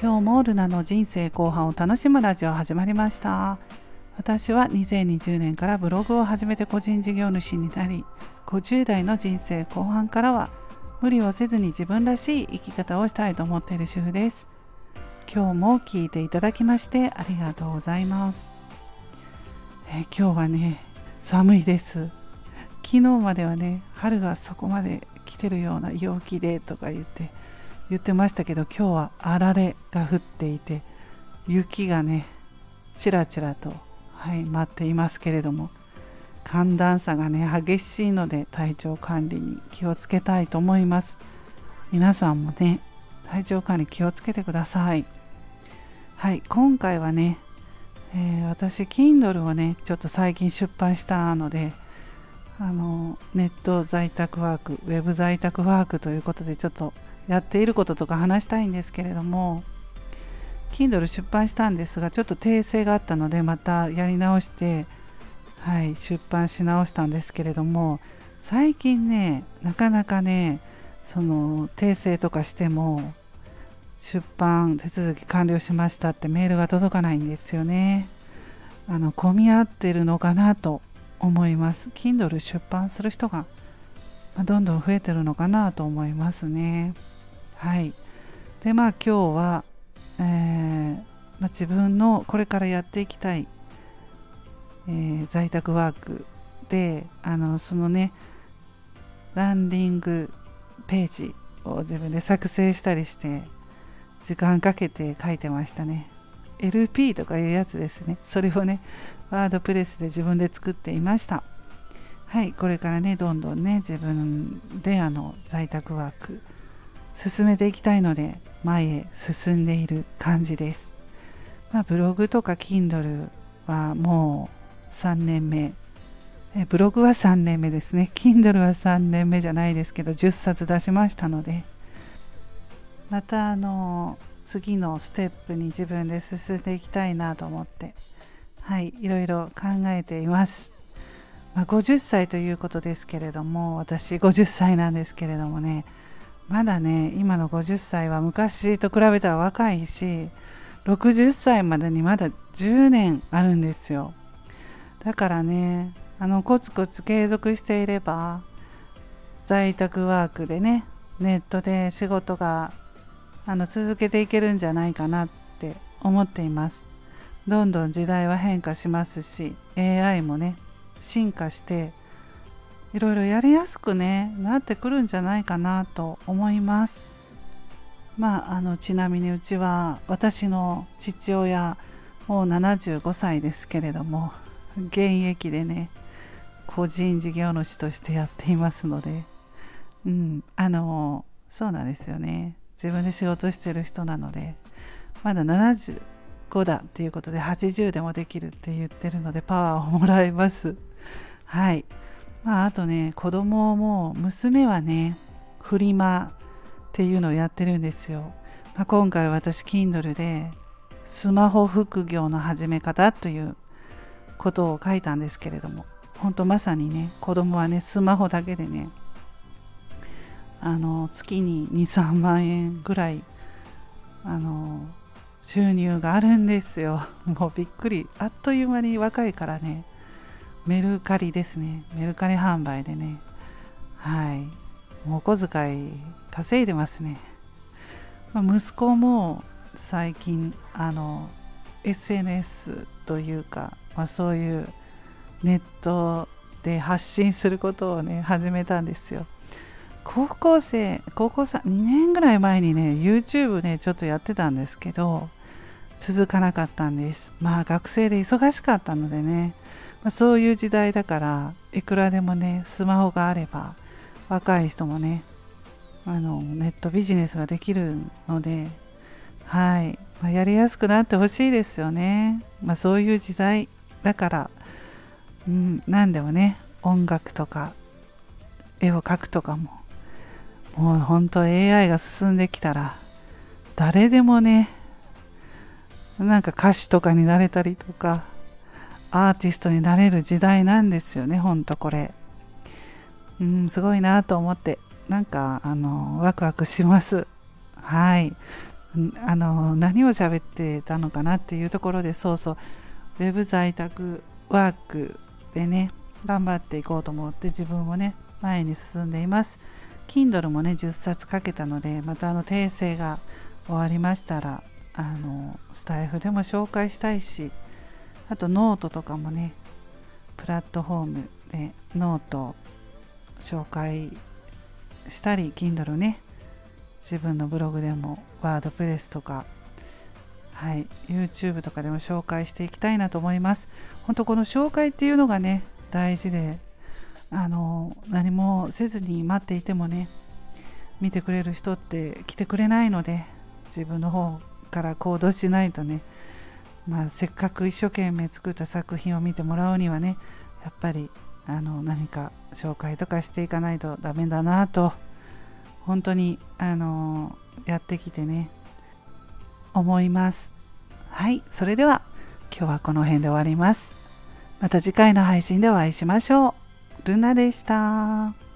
今日もルナの人生後半を楽しむラジオ始まりました。私は2020年からブログを始めて個人事業主になり50代の人生後半からは無理をせずに自分らしい生き方をしたいと思っている主婦です。今日も聞いていただきましてありがとうございます。え今日はね寒いです。昨日まではね春がそこまで来てるような陽気でとか言って言ってましたけど今日はあられが降っていて雪がねちらちらと、はい、待っていますけれども寒暖差がね激しいので体調管理に気をつけたいと思います。皆さんもね体調管理気をつけてください。はい今回はね、えー、私 Kindle をねちょっと最近出版したのであのネット在宅ワークウェブ在宅ワークということでちょっとやっていることとか話したいんですけれども Kindle 出版したんですがちょっと訂正があったのでまたやり直してはい出版し直したんですけれども最近ねなかなかねその訂正とかしても出版手続き完了しましたってメールが届かないんですよねあの混み合ってるのかなと思います Kindle 出版する人がどんどん増えてるのかなと思いますね。はい。で、まあ今日は、えー、まあ、自分のこれからやっていきたい、えー、在宅ワークで、あの、そのね、ランディングページを自分で作成したりして、時間かけて書いてましたね。LP とかいうやつですね。それをね、ワードプレスで自分で作っていました。はい、これからね、どんどんね、自分であの在宅ワーク、進めていきたいので前へ進んでいる感じです。まあ、ブログとか Kindle はもう3年目え。ブログは3年目ですね。Kindle は3年目じゃないですけど10冊出しましたのでまたあの次のステップに自分で進んでいきたいなと思ってはいいろいろ考えています。まあ、50歳ということですけれども私50歳なんですけれどもねまだね今の50歳は昔と比べたら若いし60歳までにまだ10年あるんですよ。だからねあのコツコツ継続していれば在宅ワークでねネットで仕事があの続けていけるんじゃないかなって思っています。どんどん時代は変化しますし AI もね進化していろいろやりやすくねなってくるんじゃないかなと思います。まああのちなみにうちは私の父親もう75歳ですけれども現役でね個人事業主としてやっていますのでうんあのそうなんですよね。自分で仕事してる人なのでまだ75だっていうことで80でもできるって言ってるのでパワーをもらいます。はい。まあ、あとね子供も娘はねフリマっていうのをやってるんですよ、まあ、今回私 Kindle でスマホ副業の始め方ということを書いたんですけれども本当まさにね子供はねスマホだけでねあの月に23万円ぐらいあの収入があるんですよ。もうびっくり。あっという間に若いからねメルカリですね。メルカリ販売でね。はい。お小遣い稼いでますね。まあ、息子も最近、あの、SNS というか、まあ、そういうネットで発信することをね、始めたんですよ。高校生、高校さ2年ぐらい前にね、YouTube ね、ちょっとやってたんですけど、続かなかったんです。まあ学生で忙しかったのでね、まあ、そういう時代だからいくらでもねスマホがあれば若い人もねあのネットビジネスができるのではい、まあ、やりやすくなってほしいですよね、まあ、そういう時代だから、うん、何でもね音楽とか絵を描くとかももう本当 AI が進んできたら誰でもねなんか歌手とかになれたりとかアーティストになれる時代なんですよねほんとこれ。うんすごいなと思って。なんかあのワクワクします。はい。あの何を喋ってたのかなっていうところでそうそう。ウェブ在宅ワークでね頑張っていこうと思って自分もね前に進んでいます。Kindle もね10冊書けたのでまたあの訂正が終わりましたらあのスタイフでも紹介したいしあとノートとかもねプラットフォームでノート紹介したり Kindle ね自分のブログでもワードプレスとかはい YouTube とかでも紹介していきたいなと思います。本当この紹介っていうのがね大事であの何もせずに待っていてもね見てくれる人って来てくれないので自分の方から行動しないとねまあ、せっかく一生懸命作った作品を見てもらうにはねやっぱりあの何か紹介とかしていかないとダメだなと本当にあのやってきてね思います。はいそれでは今日はこの辺で終わります。また次回の配信でお会いしましょう。ルナでした。